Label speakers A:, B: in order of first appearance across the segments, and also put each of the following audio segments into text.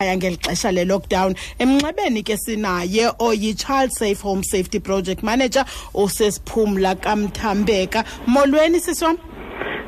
A: aya ngeli xesha le-lockdown. Emnxebeni ke sinaye oyi-child safe home safety project manager usesiphumla kamthambeka. Molweni siswam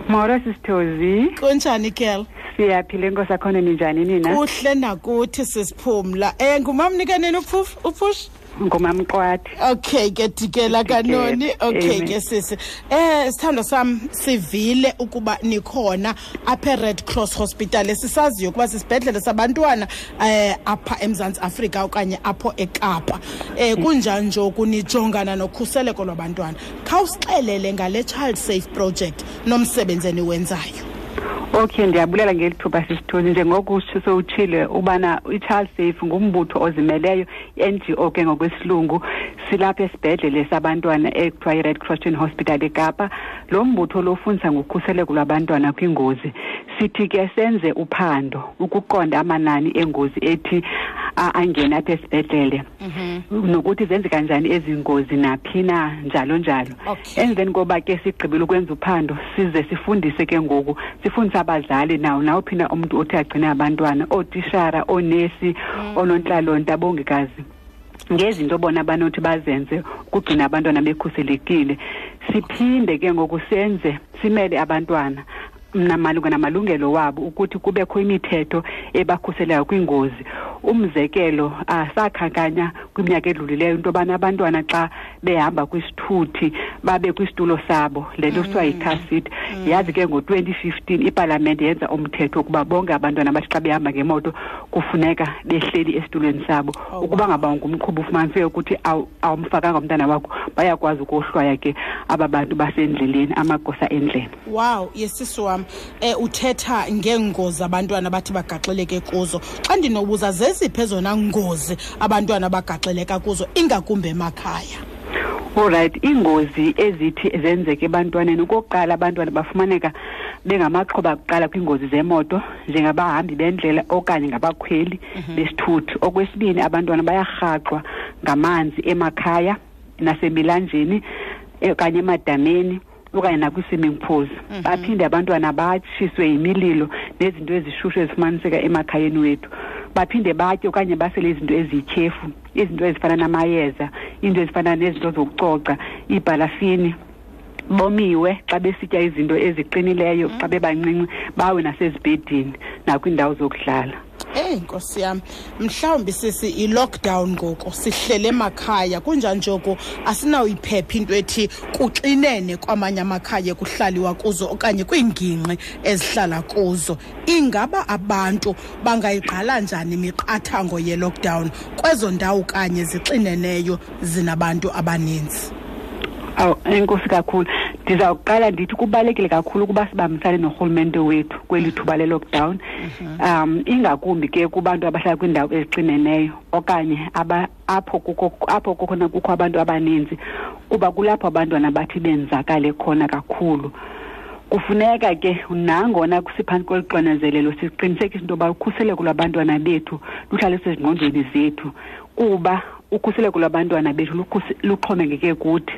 B: moro sisithozi.
A: Kunjani kel?
B: Siyaphila enkosi akhona ninjani nina?
A: Kuhle nakuthi sisiphumla. Um ngumamnikaneni uphush?
B: Ngumamqwathi.
A: Okay ke dikela kanoni. Okay ke sisi eh sithando sam sivile ukuba nikhona apha red cross hospital. Esisaziyo ukuba sisibhedlele sabantwana eh apha emzantsi afrika okanye apho ekapa. Eh kunjani nje kunijongana nokhuseleko lwabantwana? Khawusixelele ngale child safe project nomsebenzi eniwenzayo
B: okay ndiyabulela ngeli thuba sisithuni njengoko sowutshile ubana i-child safe ngumbutho ozimeleyo i-ngo ke ngokwesilungu silapha esibhedlele sabantwana ekuthiwa i-red cross hospital ekapa. Lo mbutho lo ufundisa ngokhuseleko lwabantwana kwingozi. Sithi ke senze uphando ukuqonda amanani engozi ethi angene apha esibhedlele.
A: Mhm.
B: nokuthi zenzeka njani ezi ngozi naphi na njalo njalo.
A: Okay.
B: emveni koba ke sigqibile ukwenza uphando size sifundise ke ngoku sifundise abadlali nawo nawuphi na umntu othi agcine abantwana ootishara oonesi oonontlalonto abongikazi. Ngezinto bona banothi bazenze ukugcina abantwana bekhuselekile. Siphinde ke ngoku senze simele abantwana. Mna malunga namalungelo wabo ukuthi kubekho imithetho ebakhuselayo kwingozi. Umzekelo asakhankanya kwiminyaka edlulileyo into yobana abantwana xa behamba kwisithuthi babe kwisitulo sabo. Le nto kuthiwa yi-car seat yazi ke ngo-twenty fifteen ipalamente yenza umthetho wokuba bonke abantwana abathi xa behamba ngemoto kufuneka behleli esitulweni sabo.
A: Oh,
B: ukuba ngaba ngumqhubi ufumaniseke ukuthi awu- awumfakanga umntana wakho bayakwazi ukohlwaya ke aba bantu basendleleni amagosa endlela
A: wow yesisi wam um uthetha ngeengozi abantwana bathi bagaxeleke kuzo. Xa ndinobuza zeziphi ezona ngozi abantwana bagaxeleka kuzo ingakumbi emakhaya?
B: Olright iingozi ezithi zenzeke ebantwaneni okokuqala abantwana bafumaneka bengamaxhoba kuqala kwiingozi zemoto njengabahambi bendlela okanye ngabakhweli besithuthi. Okwesibini abantwana bayarhaxwa ngamanzi emakhaya nasemilanjeni eh, okanye emadameni. Okanye nakwii-swimming pools baphinde abantwana batshiswe yimililo nezinto ezishushu ezifumaniseka emakhayeni wethu. Baphinde batye okanye basele izinto eziyityhefu izinto ezifana namayeza iinto ezifana nezinto zokucoca iibhalafini bomiwe xa besitya izinto eziqinileyo xa bebancinci bawe nasezibhedini nakwiindawo zokudlala
A: eyi nkosi yam mhlawumbi sisi i-lockdown ngoku sihlele emakhaya. Kunjani njoku asinawuyiphepha into ethi kuxinene kwamanye amakhaya kuhlaliwa kuzo okanye kwiingingqi ezihlala kuzo. Ingaba abantu bangayigqala njani imiqathango ye-lockdown? Kwezo ndawo kanye zixineneyo zinabantu abaninzi.
B: Awu enkosi kakhulu. Ndizawuqala ndithi kubalekile kakhulu ukuba sibambisane norhulumente wethu kweli thuba le-lockdown. Um ingakumbi ke kubantu abahlala kwiindawo ezixineneyo okanye aba apho apho kukhona kukho abantu abaninzi kuba kulapho abantwana bathi benzakale khona kakhulu. Kufuneka ke nangona siphantsi kweli xinezelelo siqinisekise into yoba ukhuseleko lwabantwana bethu luhlale sezingqondweni zethu kuba ukhuseleko lwabantwana bethu luxhomekeke kuthi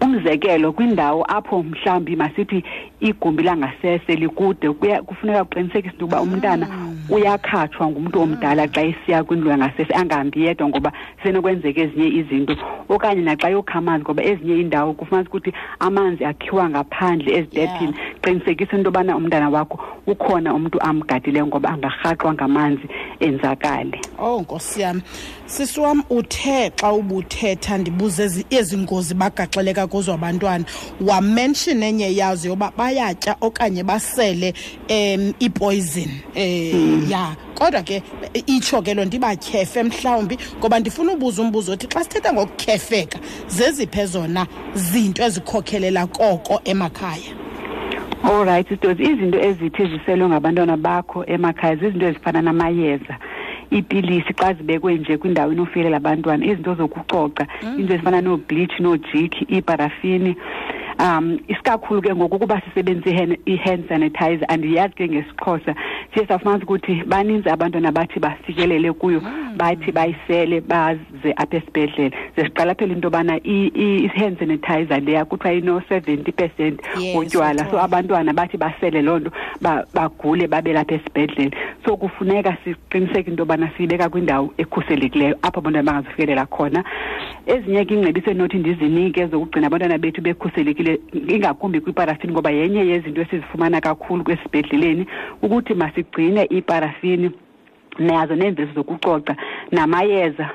B: umzekelo kwindawo apho mhlawumbi masithi igumbi langasese likude kufuneka uqinisekise into yokuba umntana uyakhatshwa ngumntu omdala xa esiya kwindlu yangasese angahambi yedwa ngoba zisenokwenzeka ezinye izinto. Okanye naxa yokha amanzi ngoba ezinye iindawo kufumanisa ukuthi amanzi akhiwa ngaphandle ezitephini qinisekisa into yobana umntana wakho ukhona umntu amgadileyo ngoba angarhaxwa ngamanzi enzakale.
A: Oh nkosi yami sisi wam uthe xa ubuthetha ndibuze ezi- ezi ngozi bagaxeleka kuzo abantwana wamention enye yazo yoba bayatya okanye basele um ipoison um ya. Kodwa ke eh, itsho ke loo nto ibatyhefe mhlawumbi ngoba ndifuna ubuza umbuzo othi xa sithetha ngokutyhefeka zeziphi ezona zinto ezikhokhelela koko emakhaya?
B: Allright sidozi izinto ezithi ziselwe ngabantwana bakho emakhaya zizinto ezifana namayeza. Iipilisi xa zibekwe nje kwindawo enofikelela abantwana. Izinto zokucoca iinto ezifana noobleach noojiki iiparafini um isikakhulu ke ngoku ukuba sisebenzisa i-hand- sanitizer andiyazi ke ngesixhosa. Siye safumanisa ukuthi baninzi abantwana bathi bafikelele kuyo bathi bayisele baze apha esibhedlele. Ze siqalaphela into yobana i-hand sanitizer leya kuthiwa ino-seventy percent
A: Yes,
B: utywala. So
A: utywala.
B: abantwana bathi basele loo nto ba- bagule babe lapha esibhedlele. So kufuneka siqiniseke into yobana siyibeka kwindawo ekhuselekileyo apho abantwana bangazifikelela khona ezinye ke iingcebiso endinothi ndizinike zokugcina abantwana bethu bekhuselekile ingakumbi kwiparafini ngoba yenye yezinto esizifumana kakhulu kwesibhedleleni ukuthi masigcine iparafini nazo neemveliso zokucoca namayeza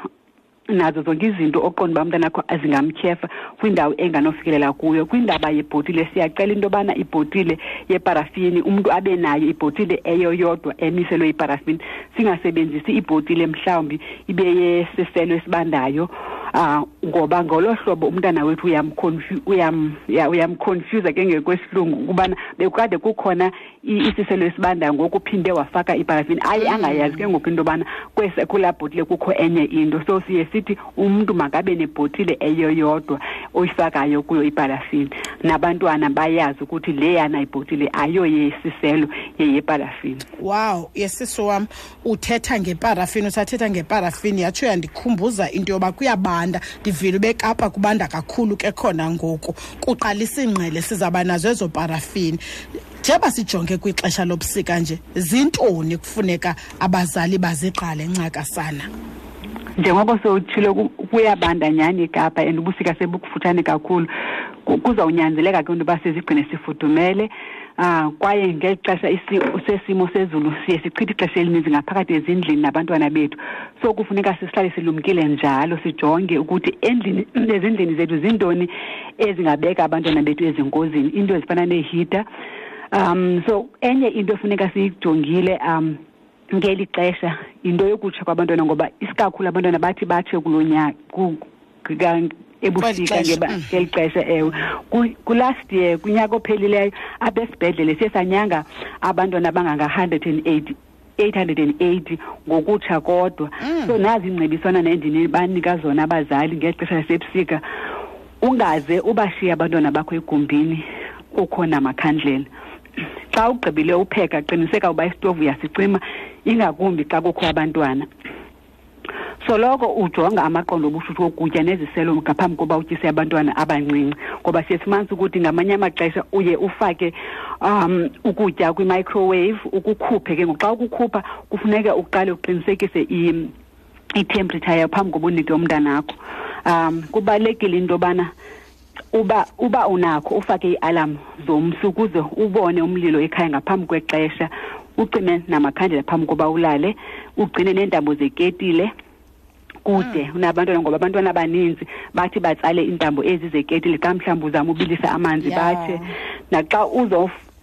B: nazo zonke izinto oqonda uba umntana akho zingamtyhefa kwindawo enganofikelela kuyo. Kwindaba yebhotile siyacela into yobana ibhotile yeparafini umntu abe nayo ibhotile eyo yodwa emiselwe iparafini. Singasebenzisi ibhotile mhlawumbi ibe yesiselo esibandayo ah ngoba ngolo hlobo umntana wethu uyamconfu- uyam uyam ke ngekwesilungu ukubana bekade kukhona isiselo esibandayo ngokuphinde wafaka iparafini aye angayazi ke ngoku into yobana kwese kulaa bhotile kukho enye into. So siye sithi umntu makabe nebhotile eyo yodwa oyifakayo kuyo iparafini nabantwana bayazi ukuthi leyana ibhotile ayo yesiselo yeyeparafini
A: wow yesiso wam. Uthetha ngeparafini usathetha ngeparafini. Yatsho yandikhumbuza into yoba kuyabanda. Ndivile ubekapa kubanda kakhulu ke khona ngoku. Kuqalisa ingqele sizawuba nazo ezo parafini. Njeba sijonge kwixesha lobusika nje zintoni kufuneka abazali baziqale ncakasana
B: njengoko sowutshilo ku- kuyabanda nyhani ikapa and ubusika sebukufutshane kakhulu ku- kuzawunyanzeleka ke into yoba sizigcine sifudumele um kwaye ngeli xesha sesimo sezulu siye sichithe ixesha elininzi ngaphakathi ezindlini nabantwana bethu. So kufuneka sihlale silumkile njalo sijonge ukuthi ezindlini zethu zintoni ezingabeka abantwana bethu ezingozini into ezifana neehita um so enye into efuneka siyijongile um ngeli xesha yinto yokutsha kwabantwana ngoba isikakhulu abantwana bathi batshe kulo nyaka ebusika
A: mm.
B: ngeli xesha ewe. Kulast year kunyaka ophelileyo apha esibhedlele siye sanyanga abantwana abanganga-hundred and eighty 880 ngokutsha kodwa. So nazi ingcebiswana nendinibanika zona abazali ngexesha lasebusika. Ungaze ubashiye abantwana bakho egumbini kukho namakhandlela xa ugqibile upheka qiniseka uba isitovu uyasicima ingakumbi xa kukho abantwana. Soloko ujonga amaqondo obushushu okutya neziselo ngaphambi koba utyise abantwana abancinci ngoba siye simanise ukuthi ngamanye amaxesha uye ufake um ukutya kwi-microwave ukukhuphe ke ngoku. Xa ukukhupha kufuneka uqale uqinisekise i-temperature yayo phambi koba unike umntanakho um kubalulekile into yobana uba uba unakho ufake iialam zomsi ukuze ubone umlilo ekhaya ngaphambi kwexesha ucime namakhandlela phambi koba ulale ugcine neentambo zeketile kude unabantwana ngoba abantwana abaninzi bathi batsale iintambo ezi zeketile xa mhlawumbi uzama ubilisa amanzi
A: yeah.
B: batshe naxa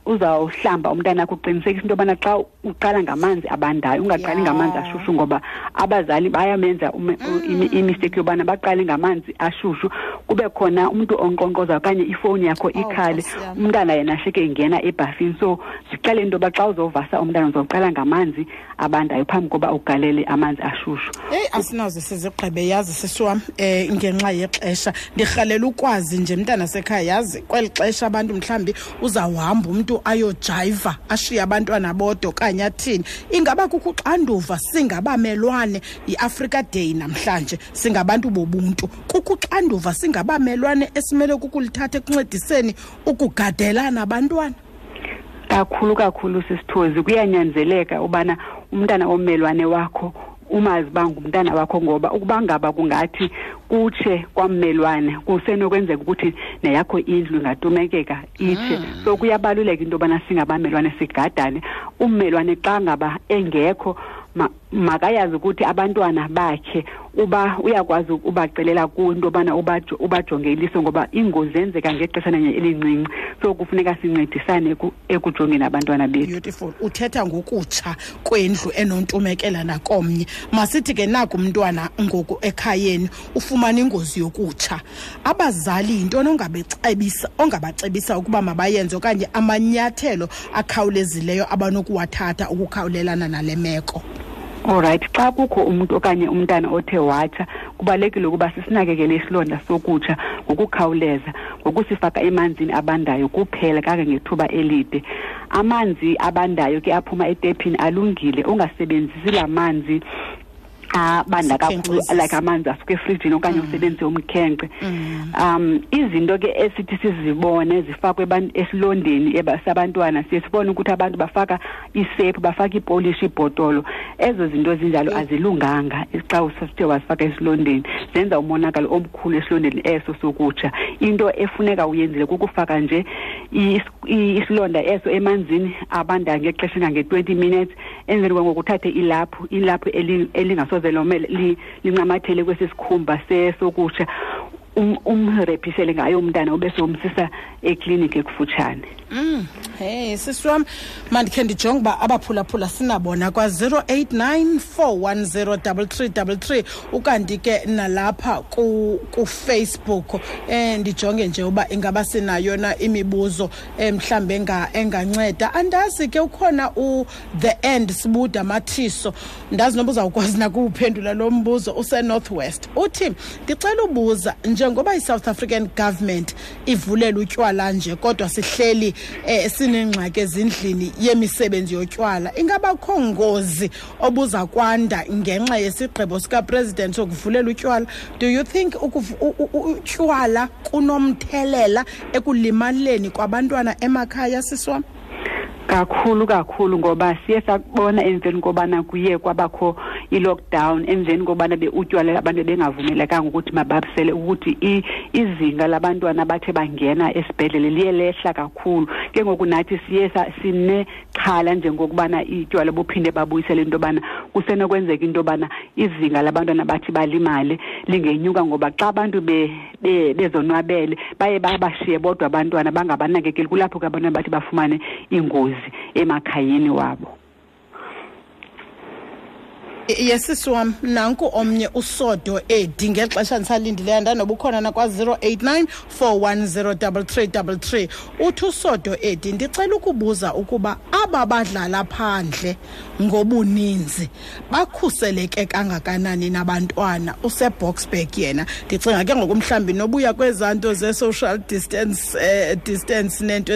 B: uzawuhlamba umntanakho uqinisekisa into yobana xa uqala ngamanzi abandayo ungaqali
A: yeah.
B: ngamanzi ashushu ngoba abazali bayamenza mm. imisteki yobana baqale ngamanzi ashushu kube khona umntu onkqonkqoza okanye ifowuni yakho ikhale.
A: Nkosi
B: umntana yena ashike ingena ebhafini so ziqale into yoba xa uzovasa umntana uzawuqala ngamanzi abandayo phambi koba ugalele amanzi ashushu.
A: Eyi asinaze sizigqibe. Yazi sisiwam um ngenxa yexesha. Ndirhalela ukwazi nje mntana sekhaya yazi kweli xesha abantu mhlawumbi uzawuhamba umntu ayojayiva ashiye abantwana bodwa okanye athini. Ingaba kukho uxanduva singabamelwane. Yiafrika day namhlanje singabantu bobuntu. Kukho uxanduva singabamelwane esimele kukulithatha ekuncediseni ukugadelana abantwana
B: kakhulu kakhulu sisithozi. Kuyanyanzeleka ubana umntana ommelwane wakho umazi uba ngumntana wakho ngoba ukuba ngaba kungathi kutshe kwammelwane kusenokwenzeka ukuthi neyakho indlu ingatumekeka itshe so kuyabaluleka into yobana singabamelwane sigadane. Ummelwane xa ngaba engekho ma- makayazi ukuthi abantwana bakhe uba uyakwazi ubacelela kuwo into yobana ubajo- ubajonge iliso ngoba iingozi zenzeka ngexesha nanye elincinci. So kufuneka sincedisane ekujongeni abantwana bethu.
A: Uthetha ngokutsha kwendlu enontumekela nakomnye. Masithi ke naku umntwana ngoku ekhayeni ufumana ingozi yokutsha. Abazali yintoni ongabecebisa ongabacebisa ukuba mabayenze okanye amanyathelo akhawulezileyo abanokuwathatha ukukhawulelana nale meko
B: alright xa kukho umntu okanye umntana othe watsha kubalulekile ukuba sisinakekele isilonda sokutsha ngokukhawuleza ngokusifaka emanzini abandayo kuphela kangangethuba elide. Amanzi abandayo ke aphuma etepini alungile ungasebenzisi la manzi. Abanda kakhulu like amanzi asuke efrijini okanye usebenzise umkhenkce. Um izinto ke esithi sizibone zifakwe esilondeni sabantwana. Siye sibone ukuthi abantu bafaka isephu bafaka ipolishi ibhotolo. Ezo zinto zinjalo azilunganga xa usithe wazifaka esilondeni. Zenza umonakalo omkhulu esilondeni eso sokutsha. Into efuneka uyenzile kukufaka nje isilonda eso emanzini abanda ngexesha engange-twenty minutes. Emveni kwangoku uthathe ilaphu ilaphu elingaso elingasoze lizozolozela omele lincamathele kwesi sikhumba sesokutsha sokutsha um- umrephisele ngayo umntana ube somsisa ekliniki ekufutshane.
A: Mm. Hey sisi wam mandikhe ndijonge uba abaphulaphula sinabona kwa-089 410 ukanti ke nalapha ku- kufacebook um ndijonge nje uba ingaba sinayo na imibuzo um mhlawumbi enga- enganceda. Andazi ke ukhona u-the end sibuda mathiso. Ndazi noba uzawukwazi nakuwuphendula lo mbuzo usenorthwest. Uthi ndicela ubuza njengoba i-south african government ivulela utywala nje kodwa sihleli eh sinengxaki ezindlini yemisebenzi yotywala ingabakho ngozi obuza kwanda ngenxa yesigqibo sikapresident sokuvulela utywala? Do you think ukuv- u- u- u- utywala kunomthelela ekulimaleni kwabantwana emakhaya siswam
B: kakhulu kakhulu ngoba siye sabona emveni kobana kuye kwabakho i-lockdown emveni kobana utywala abantu bengavumelekanga ukuthi mababusele ukuthi izinga labantwana bathe bangena esibhedlele liye lehla kakhulu. Ke ngoku nathi siye sinexhala njengokubana itywala buphinde babuyisele into yobana kusenokwenzeka into yobana izinga labantwana bathi balimale lingenyuka ngoba xa abantu be- be- bezonwabele baye babashiye bodwa abantwana bangabanakekeli kulapho ke abantwana bathi bafumane iingozi emakhayeni wabo
A: yesisi wam nanku omnye usodo edi ngexesha ndisalindileyo ndanoba ukhona nakwa-089 410 uthi usodo edi ndicela ukubuza ukuba aba badlala phandle ngobuninzi bakhuseleke kangakanani nabantwana? Useboxburg yena. Ndicinga ke ngoku mhlawumbi nobuya kwezaa nto ze-social distance eh, distance neento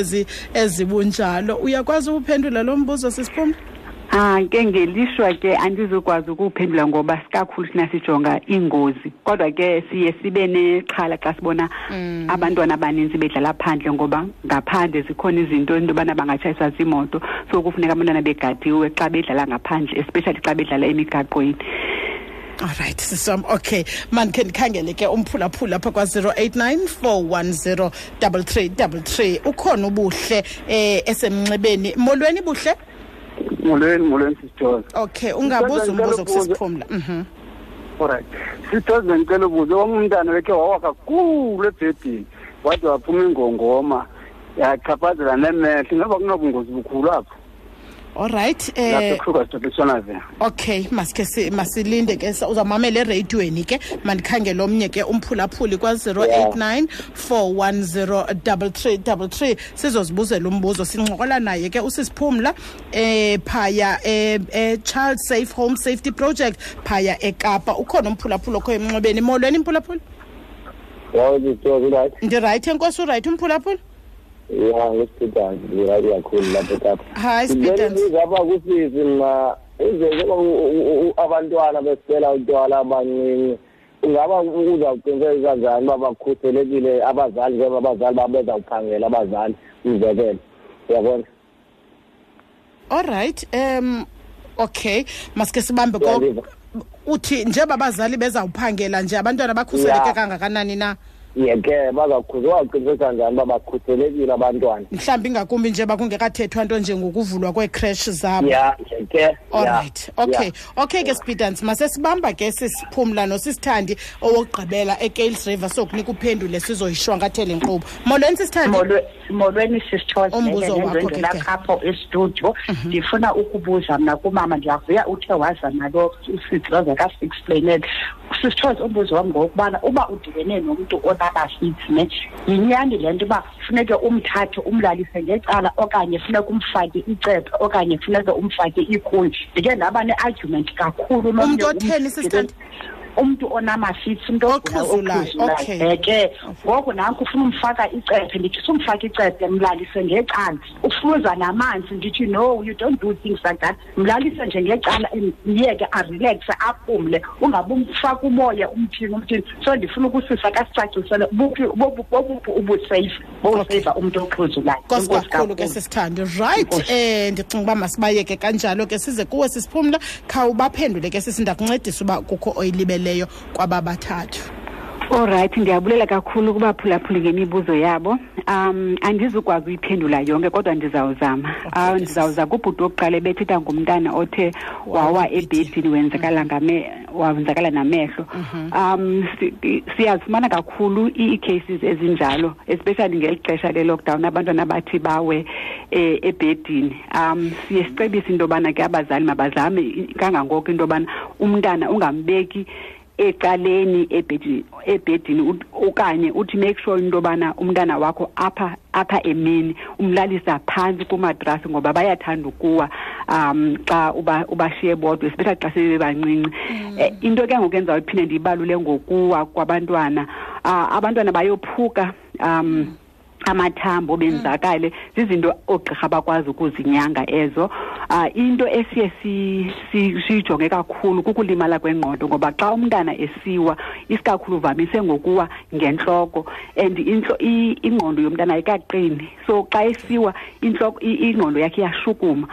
A: ezibunjalo. Uyakwazi ukuphendula lo mbuzo sisiphumla
B: Ah ke ngelishwa ke andizokwazi ukuwuphendula ngoba sikakhulu thina sijonga iingozi. Kodwa ke siye sibe nexhala xa sibona abantwana abaninzi bedlala phandle ngoba ngaphandle zikhona izinto into yobana bangatshayiswa ziimoto so kufuneka abantwana begadiwe xa bedlala ngaphandle especially xa bedlala emigaqweni.
A: Alright sisam. Okay. Mandikhe ndikhangele ke umphulaphula apha kwa-089 410 3333 ukhona ubuhle eh esemnxebeni. Molweni buhle?
C: Molweni molweni sisithoza
A: okay ungabuza
C: Ngicela
A: umbuzo
C: ukubuza.
A: kusisiphumla mhm.
C: Alright sisithoza bendicela ubuze. Wam umntana wekhe wawa kakhulu ebhedini. Wade waphuma ingongoma yachaphazela nemehlo ingaba kunobungozi bukhulu apho?
A: Alright
C: lapho
A: eh
C: ekruger stopesonavia
A: okay masikhe si- masilinde ke sa- uzawumamela ereyidweni ke. Mandikhangele omnye ke umphulaphuli kwa-089 410 sizozibuzela umbuzo sincokola naye ke usisiphumla eh phaya eh, eh child safe home safety project phaya ekapa. Ukhona umphulaphuli okho emnxebeni molweni mphulaphuli?
D: Yawo sisithoza right.
A: Ndirayithi enkosi urayithi umphulaphuli?
D: Ya ngesiphithani ndirayithi kakhulu lapho kapa
A: hayi spitans
D: ndibuza apha kusisi mna izenzo abantwana besela utywala abancinci ingaba uzawuqinisekisa njani uba bakhuselekile abazali njengoba abazali babo bezawukhangela abazali? Umzekelo uyabona?
A: Alright um okay masikhe sibambe ko
D: Ndiyayiva.
A: uthi njengoba abazali bezawuphangela nje abantwana bakhuseleke
D: Ya.
A: kangakanani na?
D: Ye-ke bazawuqinisekisa njani uba bakhuselekile abantwana?
A: Mhlawumbi ingakumbi nje bakungekathethwa nto njengokuvulwa kweecresh zabo.
D: Ya ye-ke
A: alright okay. Okay ke spidans masesibamba ke sisiphumla nosisithandi owokugqibela ekales river sokunika uphendule sizoyishwankathela inkqubo molweni sisithandi?
E: Molwe- molweni sisithoze.
A: Umbuzo wakho ke
E: nendwendwe
A: ke.
E: lapho estudio. Ndifuna ukubuza mna kumama ndiyavuya uthe waza nalo usithoze kasixplainele sisithoze umbuzo wam ngokubana uba udibene nomntu onabahits ne yinyani le nto uba funeke umthathe umlalise ngecala okanye funeka umfake icephe okanye funeka umfake ikhuni? Ndike ndaba ne-argument kakhulu nomnye
A: umntu
E: umntu
A: otheni sisithandi
E: umntu onamafitsi umntu ogula
A: Oxhuzulayo,
E: oxhuzulayo
A: okay.
E: Eh, ke ngoku nanku ufuna umfaka icephe ndithi sumfaka icephe mlalise ngecala. Ufuza namanzi ndithi no you don't do things like that. Mlalise nje ngecala and myeke arelaxe aphumle ungabumfaka umoya umthini umthini so ndifuna ukusisa kasicacisele buphi bobu- bobuphi ubusafe bokuseyiva umntu oxhuzulayo
A: nkosi
E: Enkosi
A: kakhulu ke
E: kakhulu.
A: sisithando right
E: Enkosi.
A: eh ndicinga uba masibayeke kanjalo ke size kuwe sisiphumla khawubaphendule ke sisi ndakuncedisa uba kukho oyilibeleyo kwaba bathathu
B: olrayithi ndiyabulela kakhulu kubaphulaphuli ngemibuzo yabo. Um andizukwazi uyiphendula yonke kodwa ndizawuzama. Ah ndizawuza kubhuti wokuqala bethetha ngumntana othe wawa ebhedini wenzekala ngame wenzekala namehlo. Um si- siyazifumana kakhulu ii-cases ezinjalo especially ngeli xesha le-lockdown abantwana bathi bawe eh, ebhedini. Um siye sicebise into yobana ke abazali mabazame kangangoko into yobana umntana ungambeki ecaleni ebhedini ebhedini okanye uthi make sure into yobana umntana wakho apha apha emini umlalisa phantsi kumatrasi ngoba bayathanda ukuwa um xa uba ubashiye bodwa especially xa sebebancinci Eh, into ke ngoku enza uphinde ndiyibalule ngokuwa kwabantwana ah, abantwana bayophuka um amathambo benzakale. Zizinto oogqirha bakwazi ukuzinyanga ezo. Uh, into esiye si- si- siyijonge kakhulu kukulimala kwengqondo ngoba xa umntana esiwa isikakhulu uvamise ngokuwa ngentloko and ingqondo yomntana ayikaqini. So xa esiwa ingqondo yakhe iyashukuma.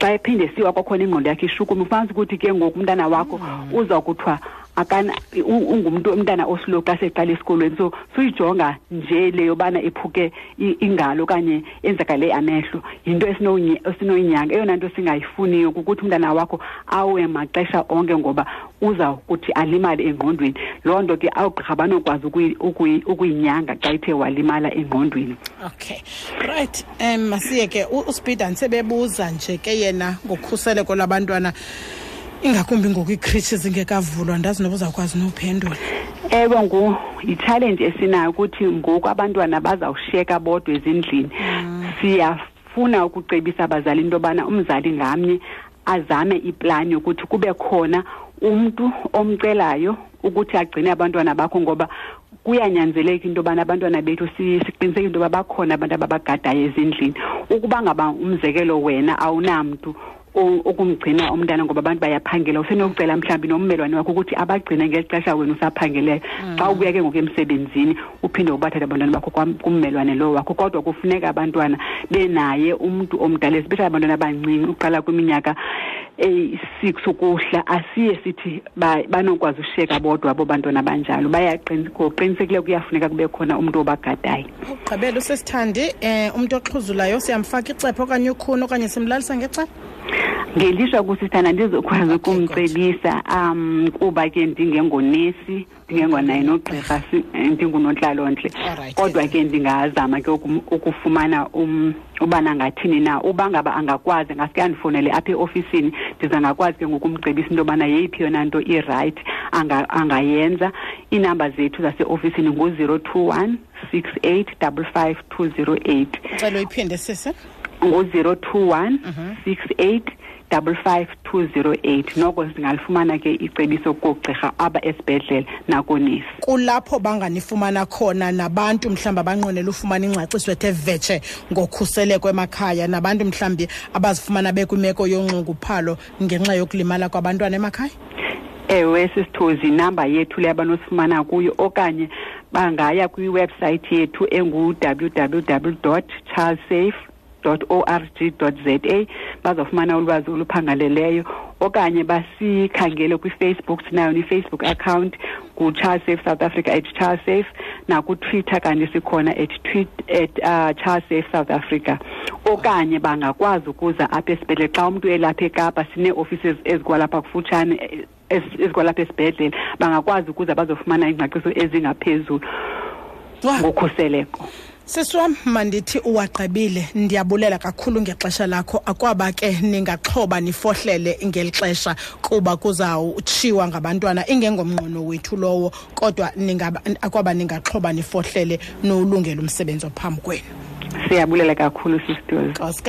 B: Xa ephinde esiwa kwakhona ingqondo yakhe ishukuma ufanisa ukuthi ke ngoku umntana wakho uza kuthiwa akana ungumntu umntana oslow xa seqala esikolweni. So suyijonga nje le yobana ephuke ingalo okanye enzakale amehlo. Yinto esinoyinyanga. Eyona nto singayifuniyo kukuthi umntana wakho awe maxesha onke ngoba uza kuthi alimale engqondweni. Loo nto ke awugqirha banokwazi ukuyi- ukuyi- ukuyinyanga xa ithe walimala engqondweni.
A: Okay. Right um masiye ke uspida ndisebebuza nje ke yena ngokhuseleko lwabantwana ingakumbi ngoku iikritshi zingekavulwa andazi noba uzawukwazi nophendula
B: ewe ngu yitshalenji esinayo ukuthi ngoku abantwana bazawushiyeka bodwa ezindlini. Siyafuna ukucebisa abazali into yobana umzali ngamnye azame iplani yokuthi kube khona umntu omcelayo ukuthi agcine abantwana bakho ngoba kuyanyanzeleka into yobana abantwana bethu si- siqiniseke into yoba bakhona abantu ababagadayo ezindlini. Ukuba ngaba umzekelo wena awunamntu okumgcina umntana ngoba abantu bayaphangela. Usenokucela mhlawumbi nommelwane wakho ukuthi abagcine ngeli xesha wena usaphangeleyo. Xa ubuya ke ngoku emsebenzini uphinde ubathathe abantwana bakho kummelwane lowo wakho. Kodwa kufuneka abantwana benaye umntu omdala especially abantwana abancinci uqala kwiminyaka eyi-six ukuhla asiye sithi banokwazi ushiyeka bodwa abo bantwana banjalo bayaqin- ngokuqinisekileyo kuyafuneka kube khona umntu obagadayo.
A: Ugqibela usesithandi um umntu oxhuzulayo siyamfaka icepha okanye ukhuni okanye simlalisa ngecala
B: ngelishwa kusithanda ndizokwazi ukumcebisa um kuba ke ndingengonesi ndingengonaye nogqirha si- eh, ndingunontlalontle kodwa ke ndingazama ke ukufumana um ubana ngathini na uba ngaba angakwazi ngaske andifowunele apha eofisini ndiza ngakwazi ke ngokumcebisa into yobana yeyiphi yona nto irayithi anga- angayenza. Iinamba zethu zaseofisini ngu-zero two one six eight double five two zero eight.
A: Uyiphinde sise
B: ngu-zero two one six eight double five two zero eight. Noko singalifumana ke icebiso koogqirha aba esibhedlele nakoonesi
A: kulapho banganifumana khona nabantu mhlawumbi abanqwenela ufumana ingcaciso ethe vetshe ngokhuseleko emakhaya. Nabantu mhlawumbi abazifumana bekwimeko yonxunguphalo ngenxa yokulimala kwabantwana emakhaya?
B: Ewe sisithozi inamba yethu le abanosifumana kuyo okanye bangaya kwiwebsayithi yethu engu-www childsafe z a bazofumana ulwazi oluphangaleleyo okanye basikhangele kwifacebook sinayo nifacebook account ku-child south africa at charsafe nakutwitter kanti sikhona at, tweet, at uh, child south africa. Okanye bangakwazi ukuza apha esibhedlele. Xa umntu elapha ekapa sinee-offices ezikwalapha kufutshane ezikwalapha esibhedlele bangakwazi ukuza bazofumana iingcaciso ezingaphezulu ngokhuseleko
A: sisi wam mandithi uwagqibile ndiyabulela kakhulu ngexesha lakho. Akwaba ke ningaxhoba nifohlele ngeli xesha kuba kuzawutshiwa ngabantwana ingengomnqweno wethu lowo kodwa akwaba ningaxhoba nifohlele nowulungela umsebenzi ophambi kwenu.
B: Siyabulela kakhulu sisters